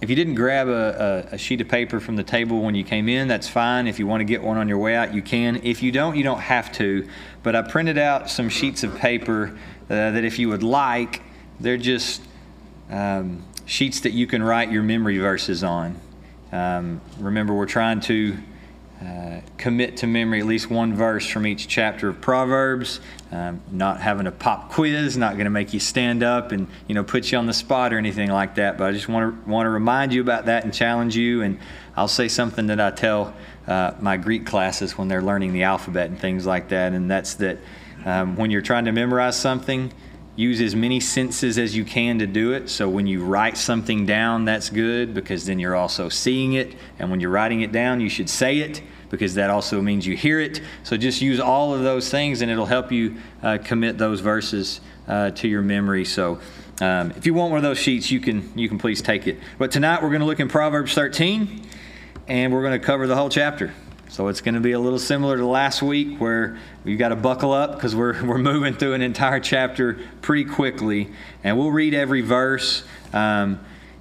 if you didn't grab a, a, a, sheet of paper from the table when you came in, that's fine. If you want to get one on your way out, you can. If you don't, you don't have to. But I printed out some sheets of paper uh, that, if you would like, they're just um, sheets that you can write your memory verses on. Um, remember, we're trying to uh, commit to memory at least one verse from each chapter of Proverbs. Um, not having a pop quiz, not going to make you stand up and you know put you on the spot or anything like that. But I just want to want to remind you about that and challenge you. And I'll say something that I tell uh, my Greek classes when they're learning the alphabet and things like that, and that's that um, when you're trying to memorize something use as many senses as you can to do it. So when you write something down, that's good because then you're also seeing it. And when you're writing it down, you should say it because that also means you hear it. So just use all of those things and it'll help you uh, commit those verses uh, to your memory. So um, if you want one of those sheets, you can you can please take it. But tonight we're going to look in Proverbs 13 and we're going to cover the whole chapter. So it's going to be a little similar to last week where you've got to buckle up because we're, we're moving through an entire chapter pretty quickly. And we'll read every verse. Um,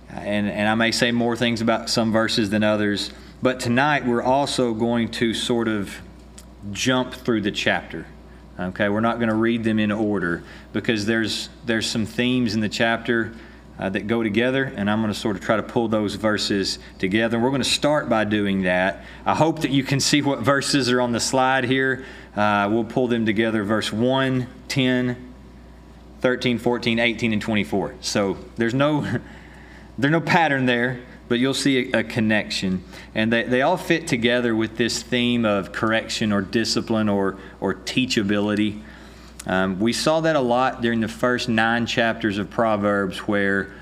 and, and I may say more things about some verses than others. But tonight we're also going to sort of jump through the chapter. Okay, we're not going to read them in order because there's, there's some themes in the chapter uh, that go together, and I'm going to sort of try to pull those verses together. We're going to start by doing that. I hope that you can see what verses are on the slide here. Uh, we'll pull them together verse 1, 10, 13, 14, 18, and 24. So there's no, there's no pattern there, but you'll see a, connection. And they, they all fit together with this theme of correction or discipline or, or teachability. Um, we saw that a lot during the first nine chapters of Proverbs where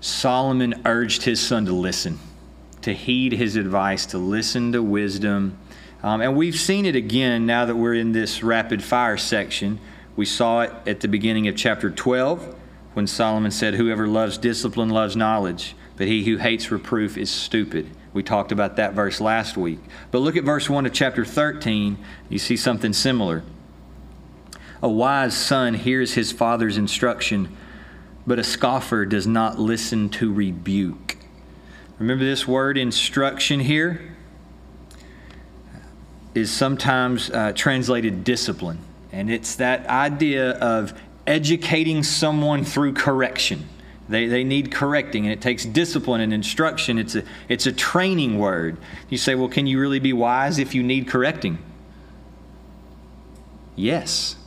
Solomon urged his son to listen, to heed his advice, to listen to wisdom. Um, and we've seen it again now that we're in this rapid fire section. We saw it at the beginning of chapter 12 when Solomon said, Whoever loves discipline loves knowledge, but he who hates reproof is stupid. We talked about that verse last week. But look at verse 1 of chapter 13. You see something similar. A wise son hears his father's instruction, but a scoffer does not listen to rebuke. Remember this word instruction here is sometimes uh, translated discipline. And it's that idea of educating someone through correction. They, they need correcting, and it takes discipline and instruction. It's a, it's a training word. You say, well, can you really be wise if you need correcting? Yes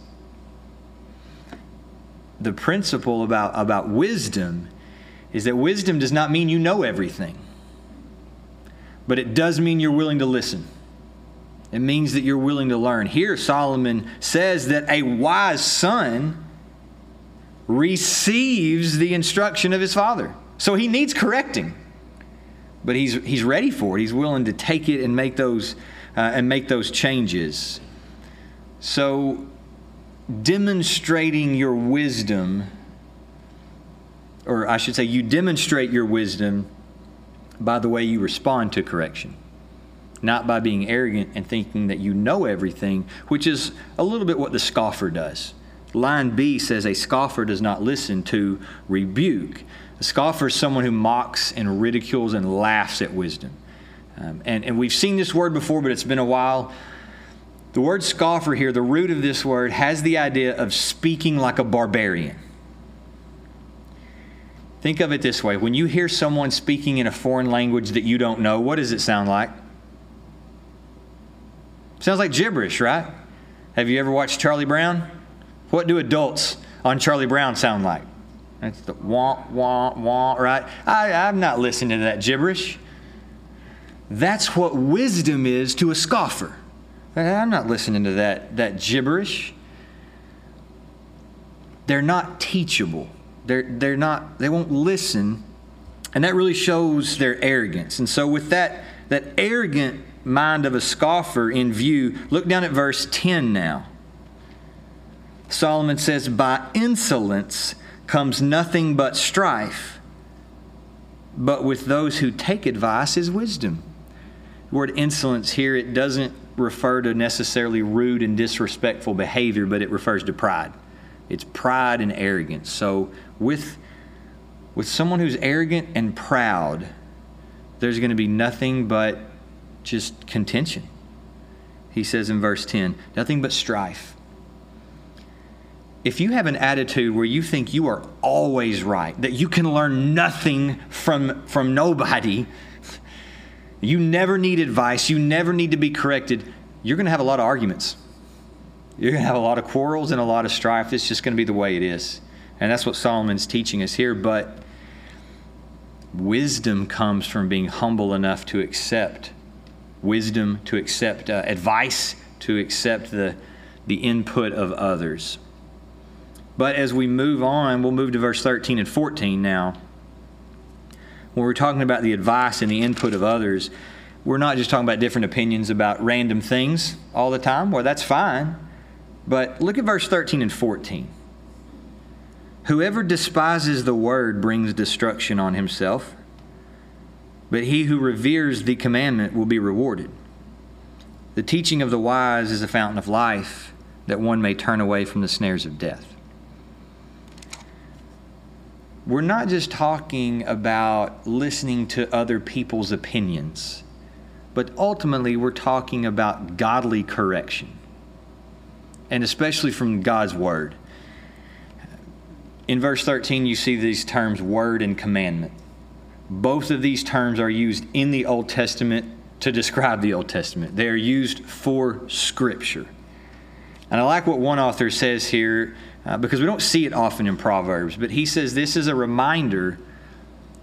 the principle about, about wisdom is that wisdom does not mean you know everything, but it does mean you're willing to listen. It means that you're willing to learn. Here, Solomon says that a wise son receives the instruction of his father. So he needs correcting, but he's, he's ready for it. He's willing to take it and make those, uh, and make those changes. So demonstrating your wisdom, or I should say, you demonstrate your wisdom by the way you respond to correction, not by being arrogant and thinking that you know everything, which is a little bit what the scoffer does. Line B says, A scoffer does not listen to rebuke. A scoffer is someone who mocks and ridicules and laughs at wisdom. Um, and, and we've seen this word before, but it's been a while. The word scoffer here, the root of this word, has the idea of speaking like a barbarian. Think of it this way when you hear someone speaking in a foreign language that you don't know, what does it sound like? sounds like gibberish, right? Have you ever watched Charlie Brown? What do adults on Charlie Brown sound like? That's the wah, wah, wah, right? I, I'm not listening to that gibberish. That's what wisdom is to a scoffer. I'm not listening to that, that gibberish. They're not teachable. They're, they're not, they won't listen. And that really shows their arrogance. And so, with that, that arrogant mind of a scoffer in view, look down at verse 10 now. Solomon says, By insolence comes nothing but strife, but with those who take advice is wisdom. The word insolence here, it doesn't refer to necessarily rude and disrespectful behavior, but it refers to pride. It's pride and arrogance. So with with someone who's arrogant and proud, there's going to be nothing but just contention. He says in verse 10, nothing but strife. If you have an attitude where you think you are always right, that you can learn nothing from, from nobody, you never need advice, you never need to be corrected, you're going to have a lot of arguments. You're going to have a lot of quarrels and a lot of strife. It's just going to be the way it is. And that's what Solomon's teaching us here. But wisdom comes from being humble enough to accept wisdom, to accept uh, advice, to accept the, the input of others. But as we move on, we'll move to verse 13 and 14 now. When we're talking about the advice and the input of others, we're not just talking about different opinions about random things all the time. Well, that's fine. But look at verse 13 and 14. Whoever despises the word brings destruction on himself, but he who reveres the commandment will be rewarded. The teaching of the wise is a fountain of life, that one may turn away from the snares of death. We're not just talking about listening to other people's opinions, but ultimately we're talking about godly correction, and especially from God's Word in verse 13, you see these terms word and commandment. Both of these terms are used in the Old Testament to describe the Old Testament, they are used for Scripture. And I like what one author says here uh, because we don't see it often in Proverbs, but he says this is a reminder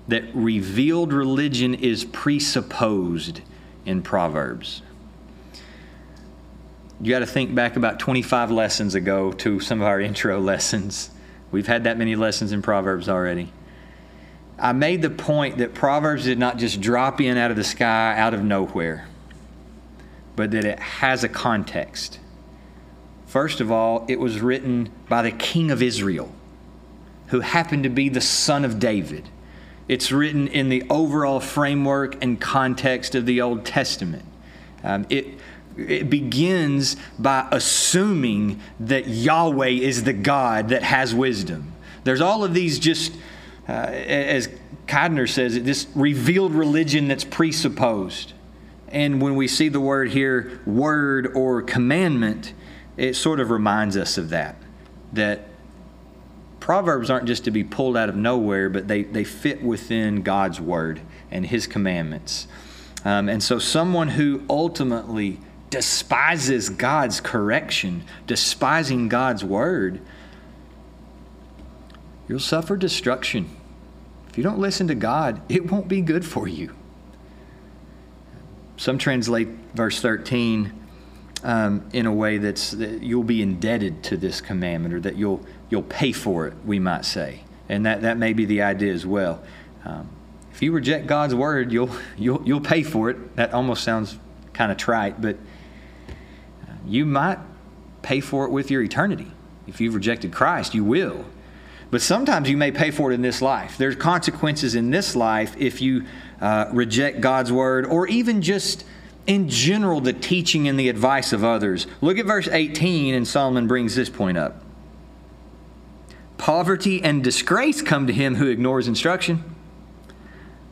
that revealed religion is presupposed in Proverbs. You got to think back about 25 lessons ago to some of our intro lessons. We've had that many lessons in Proverbs already. I made the point that Proverbs did not just drop in out of the sky, out of nowhere, but that it has a context. First of all, it was written by the king of Israel, who happened to be the son of David. It's written in the overall framework and context of the Old Testament. Um, it it begins by assuming that Yahweh is the God that has wisdom. There's all of these just, uh, as Kidner says, this revealed religion that's presupposed. And when we see the word here, word or commandment, it sort of reminds us of that. That Proverbs aren't just to be pulled out of nowhere, but they, they fit within God's word and his commandments. Um, and so, someone who ultimately despises God's correction, despising God's word, you'll suffer destruction. If you don't listen to God, it won't be good for you. Some translate verse 13 um, in a way that's that you'll be indebted to this commandment or that you'll, you'll pay for it, we might say. And that, that may be the idea as well. Um, if you reject God's word, you'll, you'll, you'll pay for it. That almost sounds kind of trite, but you might pay for it with your eternity. If you've rejected Christ, you will. But sometimes you may pay for it in this life. There's consequences in this life if you uh, reject God's word or even just in general the teaching and the advice of others. Look at verse 18, and Solomon brings this point up. Poverty and disgrace come to him who ignores instruction,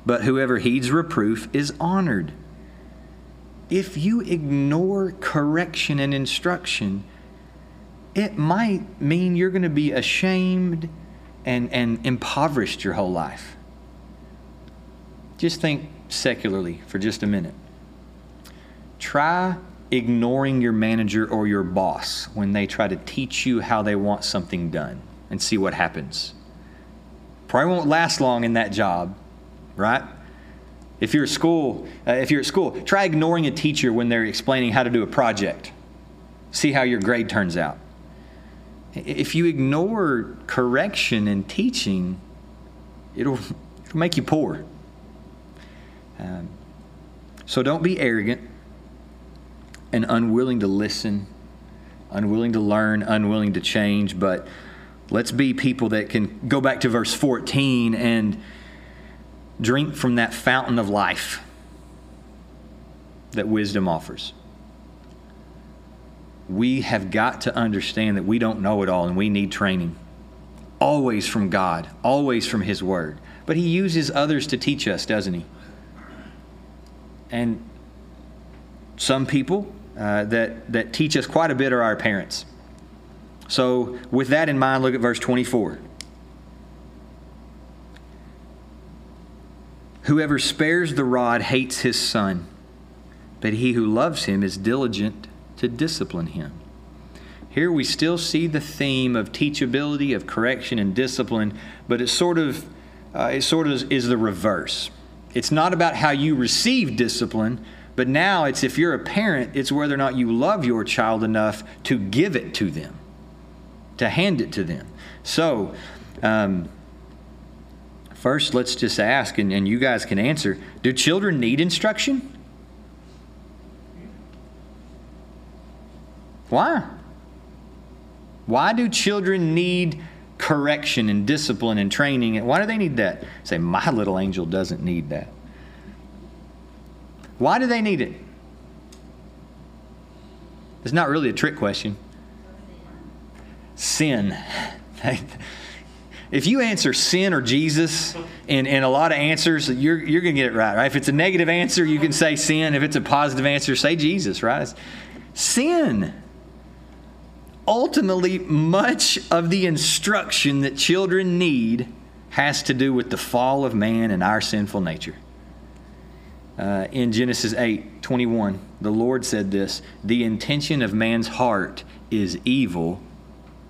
but whoever heeds reproof is honored if you ignore correction and instruction, it might mean you're going to be ashamed and, and impoverished your whole life. Just think secularly for just a minute. Try ignoring your manager or your boss when they try to teach you how they want something done and see what happens. Probably won't last long in that job, right? If you're at school, uh, if you're at school, try ignoring a teacher when they're explaining how to do a project. See how your grade turns out. If you ignore correction and teaching, it'll, it'll make you poor. Um, so don't be arrogant and unwilling to listen, unwilling to learn, unwilling to change, but let's be people that can go back to verse 14 and drink from that fountain of life that wisdom offers. We have got to understand that we don't know it all and we need training. Always from God, always from His Word. But He uses others to teach us, doesn't He? and some people uh, that, that teach us quite a bit are our parents. So, with that in mind, look at verse 24. Whoever spares the rod hates his son, but he who loves him is diligent to discipline him. Here we still see the theme of teachability, of correction and discipline, but it sort of, uh, it sort of is the reverse. It's not about how you receive discipline, but now it's if you're a parent, it's whether or not you love your child enough to give it to them, to hand it to them. So, um, first, let's just ask, and, and you guys can answer do children need instruction? Why? Why do children need correction and discipline and training? Why do they need that? Say, my little angel doesn't need that. Why do they need it? It's not really a trick question. Sin. if you answer sin or Jesus in, in a lot of answers, you're, you're going to get it right, right? If it's a negative answer, you can say sin. If it's a positive answer, say Jesus, right? Sin. Ultimately, much of the instruction that children need has to do with the fall of man and our sinful nature. Uh, in Genesis 8 21, the Lord said this The intention of man's heart is evil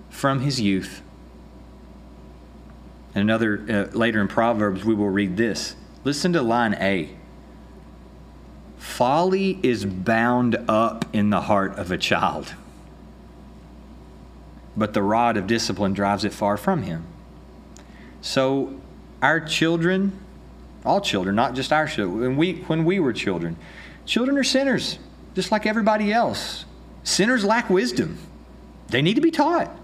from his youth. And another, uh, later in Proverbs, we will read this. Listen to line A. Folly is bound up in the heart of a child, but the rod of discipline drives it far from him. So, our children all children, not just our children. When we, when we were children, children are sinners, just like everybody else. Sinners lack wisdom. They need to be taught.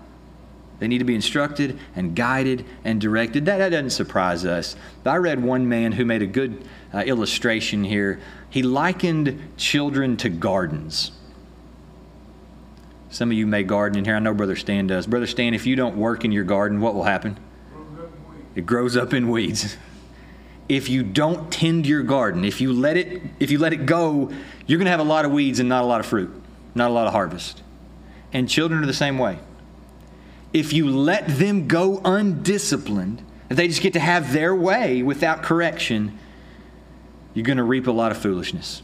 They need to be instructed and guided and directed. That, that doesn't surprise us. But I read one man who made a good uh, illustration here. He likened children to gardens. Some of you may garden in here. I know Brother Stan does. Brother Stan, if you don't work in your garden, what will happen? It grows up in weeds. if you don't tend your garden, if you let it, if you let it go, you're going to have a lot of weeds and not a lot of fruit, not a lot of harvest. And children are the same way. If you let them go undisciplined, if they just get to have their way without correction, you're going to reap a lot of foolishness.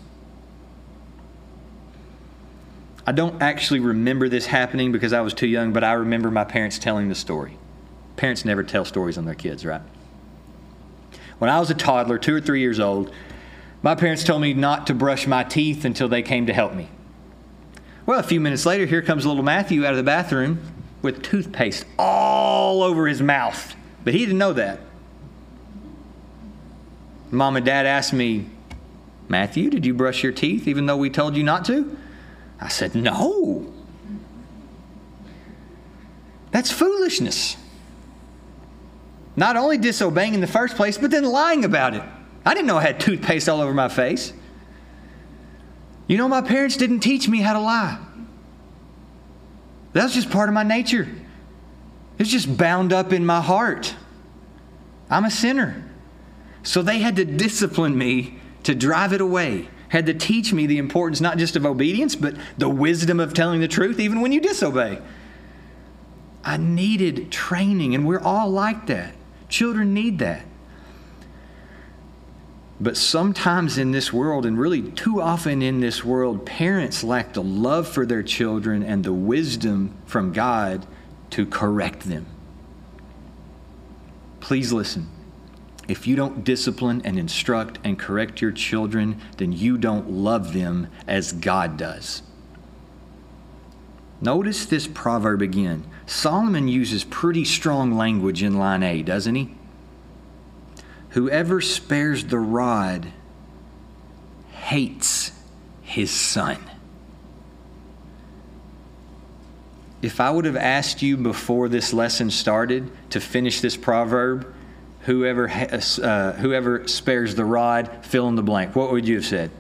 I don't actually remember this happening because I was too young, but I remember my parents telling the story. Parents never tell stories on their kids, right? When I was a toddler, two or three years old, my parents told me not to brush my teeth until they came to help me. Well, a few minutes later, here comes little Matthew out of the bathroom with toothpaste all over his mouth. But he didn't know that. Mom and dad asked me, Matthew, did you brush your teeth even though we told you not to? I said, No. That's foolishness. Not only disobeying in the first place, but then lying about it. I didn't know I had toothpaste all over my face. You know, my parents didn't teach me how to lie. That's just part of my nature. It's just bound up in my heart. I'm a sinner. So they had to discipline me to drive it away, had to teach me the importance not just of obedience, but the wisdom of telling the truth, even when you disobey. I needed training, and we're all like that. Children need that. But sometimes in this world, and really too often in this world, parents lack the love for their children and the wisdom from God to correct them. Please listen. If you don't discipline and instruct and correct your children, then you don't love them as God does. Notice this proverb again. Solomon uses pretty strong language in line A, doesn't he? Whoever spares the rod hates his son. If I would have asked you before this lesson started to finish this proverb, whoever, has, uh, whoever spares the rod, fill in the blank, what would you have said?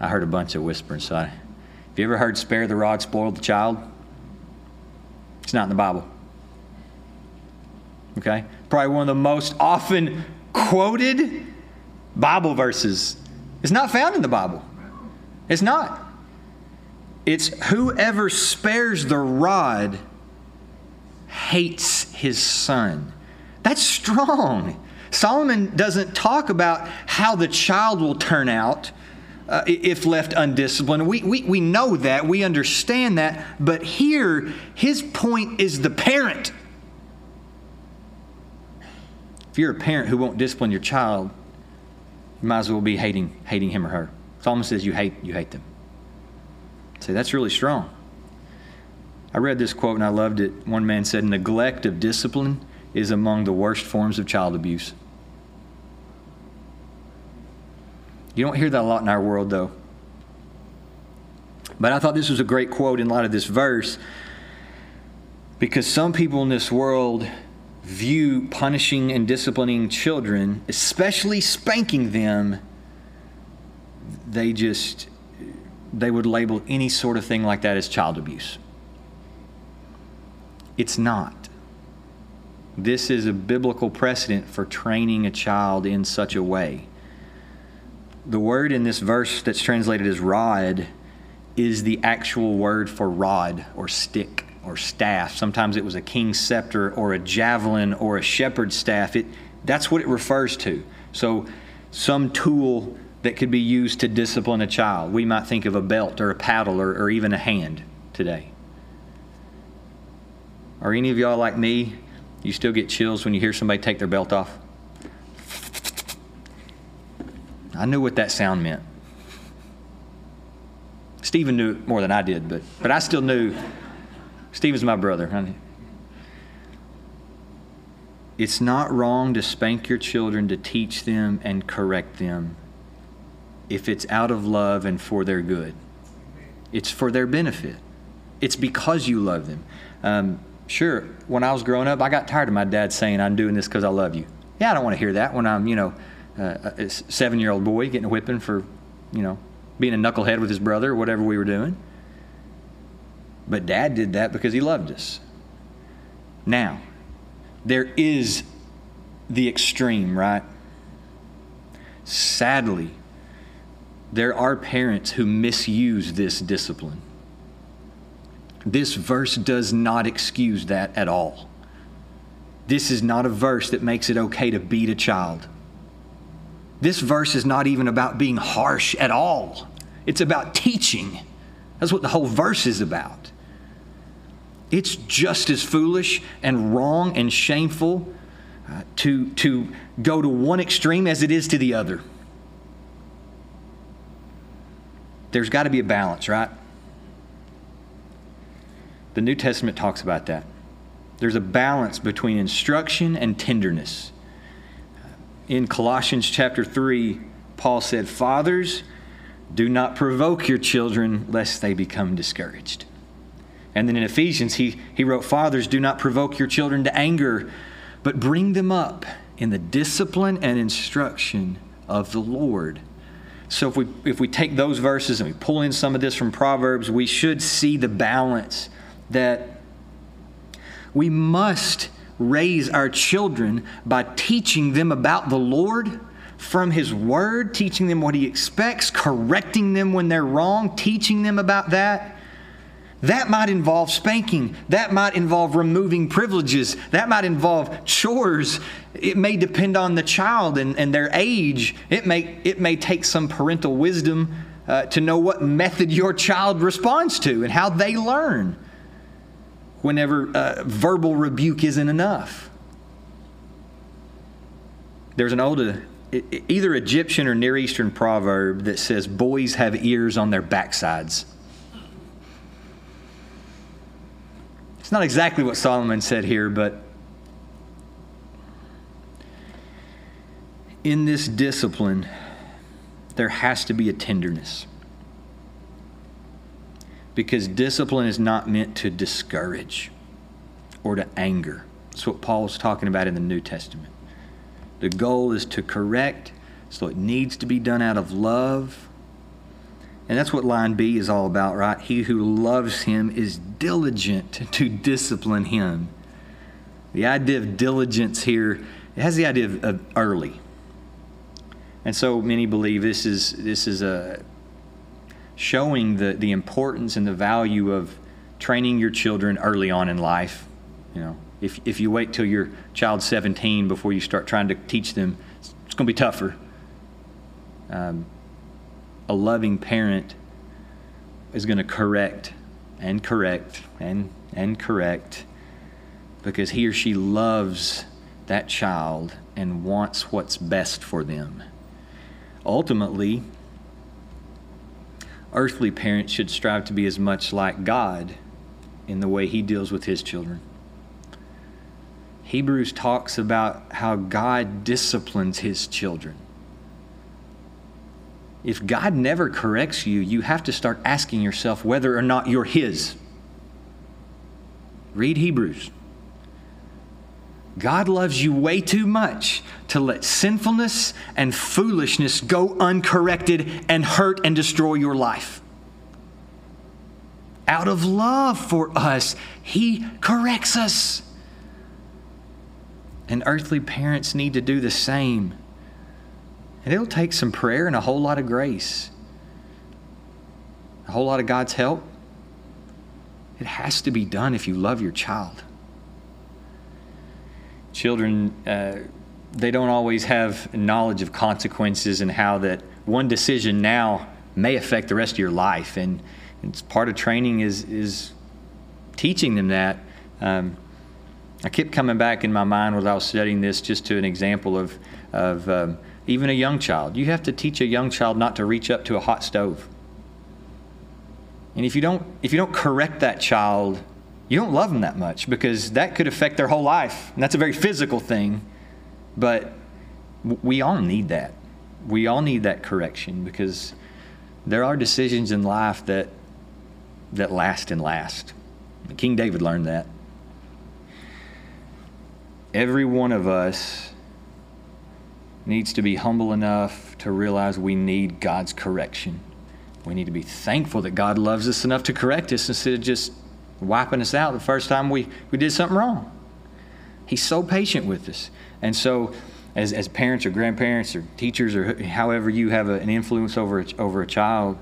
I heard a bunch of whispering, so I have you ever heard spare the rod, spoil the child? It's not in the Bible. Okay? Probably one of the most often quoted Bible verses. It's not found in the Bible. It's not. It's whoever spares the rod hates his son. That's strong. Solomon doesn't talk about how the child will turn out uh, if left undisciplined. We, we, we know that, we understand that, but here his point is the parent. If you're a parent who won't discipline your child, you might as well be hating, hating him or her. Solomon says you hate, you hate them. See, that's really strong. I read this quote and I loved it. One man said, Neglect of discipline is among the worst forms of child abuse. You don't hear that a lot in our world, though. But I thought this was a great quote in light of this verse because some people in this world view punishing and disciplining children, especially spanking them, they just they would label any sort of thing like that as child abuse. It's not. This is a biblical precedent for training a child in such a way. The word in this verse that's translated as rod is the actual word for rod or stick or staff. Sometimes it was a king's scepter or a javelin or a shepherd's staff. It, that's what it refers to. So, some tool that could be used to discipline a child. We might think of a belt or a paddle or, or even a hand today. Are any of y'all like me? You still get chills when you hear somebody take their belt off? I knew what that sound meant. Stephen knew it more than I did, but, but I still knew. Stephen's my brother. Honey. It's not wrong to spank your children, to teach them and correct them if it's out of love and for their good. It's for their benefit. It's because you love them. Um, sure, when I was growing up, I got tired of my dad saying, I'm doing this because I love you. Yeah, I don't want to hear that when I'm, you know, uh, a seven year old boy getting a whipping for, you know, being a knucklehead with his brother or whatever we were doing. But dad did that because he loved us. Now, there is the extreme, right? Sadly, there are parents who misuse this discipline. This verse does not excuse that at all. This is not a verse that makes it okay to beat a child. This verse is not even about being harsh at all. It's about teaching. That's what the whole verse is about. It's just as foolish and wrong and shameful uh, to, to go to one extreme as it is to the other. There's got to be a balance, right? The New Testament talks about that. There's a balance between instruction and tenderness in Colossians chapter 3, Paul said, Fathers, do not provoke your children lest they become discouraged. And then in Ephesians, he, he wrote, Fathers, do not provoke your children to anger, but bring them up in the discipline and instruction of the Lord. So if we, if we take those verses and we pull in some of this from Proverbs, we should see the balance that we must raise our children by teaching them about the Lord from His Word, teaching them what He expects, correcting them when they're wrong, teaching them about that. That might involve spanking. That might involve removing privileges. That might involve chores. It may depend on the child and, and their age. It may, it may take some parental wisdom uh, to know what method your child responds to and how they learn whenever uh, verbal rebuke isn't enough. There's an old, uh, either Egyptian or Near Eastern proverb that says, Boys have ears on their backsides. It's not exactly what Solomon said here, but in this discipline, there has to be a tenderness because discipline is not meant to discourage or to anger. That's what Paul's talking about in the New Testament. The goal is to correct, so it needs to be done out of love. And that's what line B is all about, right? He who loves him is diligent to discipline him. The idea of diligence here, it has the idea of, of early. And so many believe this is this is a showing the, the importance and the value of training your children early on in life. You know, if, if you wait till your child's 17 before you start trying to teach them, it's going to be tougher. Um, a loving parent is going to correct and correct and, and correct because he or she loves that child and wants what's best for them. Ultimately, earthly parents should strive to be as much like God in the way he deals with his children. Hebrews talks about how God disciplines his children. If God never corrects you, you have to start asking yourself whether or not you're his. Read Hebrews. God loves you way too much to let sinfulness and foolishness go uncorrected and hurt and destroy your life. Out of love for us, He corrects us. And earthly parents need to do the same. And it'll take some prayer and a whole lot of grace, a whole lot of God's help. It has to be done if you love your child children, uh, they don't always have knowledge of consequences and how that one decision now may affect the rest of your life. And, it's part of training is, is teaching them that. Um, I kept coming back in my mind while I was studying this just to an example of, of um, even a young child. You have to teach a young child not to reach up to a hot stove. And if you don't, if you don't correct that child you don't love them that much because that could affect their whole life. And that's a very physical thing. But we all need that. We all need that correction because there are decisions in life that that last and last. King David learned that. Every one of us needs to be humble enough to realize we need God's correction. We need to be thankful that God loves us enough to correct us instead of just wiping us out the first time we, we did something wrong. He's so patient with us. And so, as, as parents or grandparents or teachers or however you have a, an influence over a, over a child,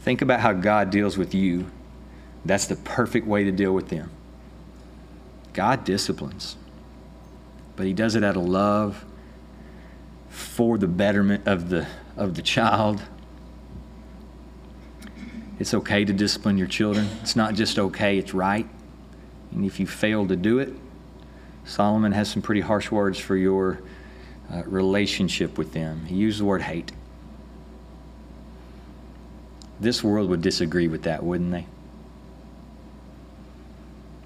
think about how God deals with you. That's the perfect way to deal with them. God disciplines, but He does it out of love for the betterment of the, of the child it's okay to discipline your children. It's not just okay, it's right. And if you fail to do it, Solomon has some pretty harsh words for your uh, relationship with them. He used the word hate. This world would disagree with that, wouldn't they?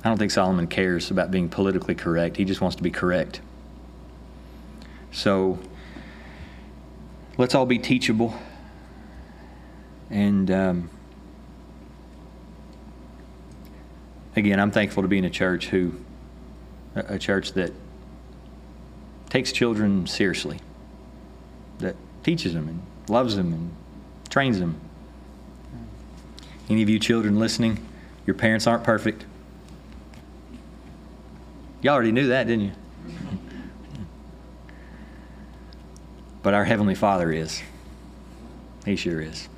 I don't think Solomon cares about being politically correct. He just wants to be correct. So let's all be teachable. And um, again, I'm thankful to be in a church who, a church that takes children seriously, that teaches them and loves them and trains them. Any of you children listening, your parents aren't perfect. You already knew that, didn't you? But our Heavenly Father is. He sure is.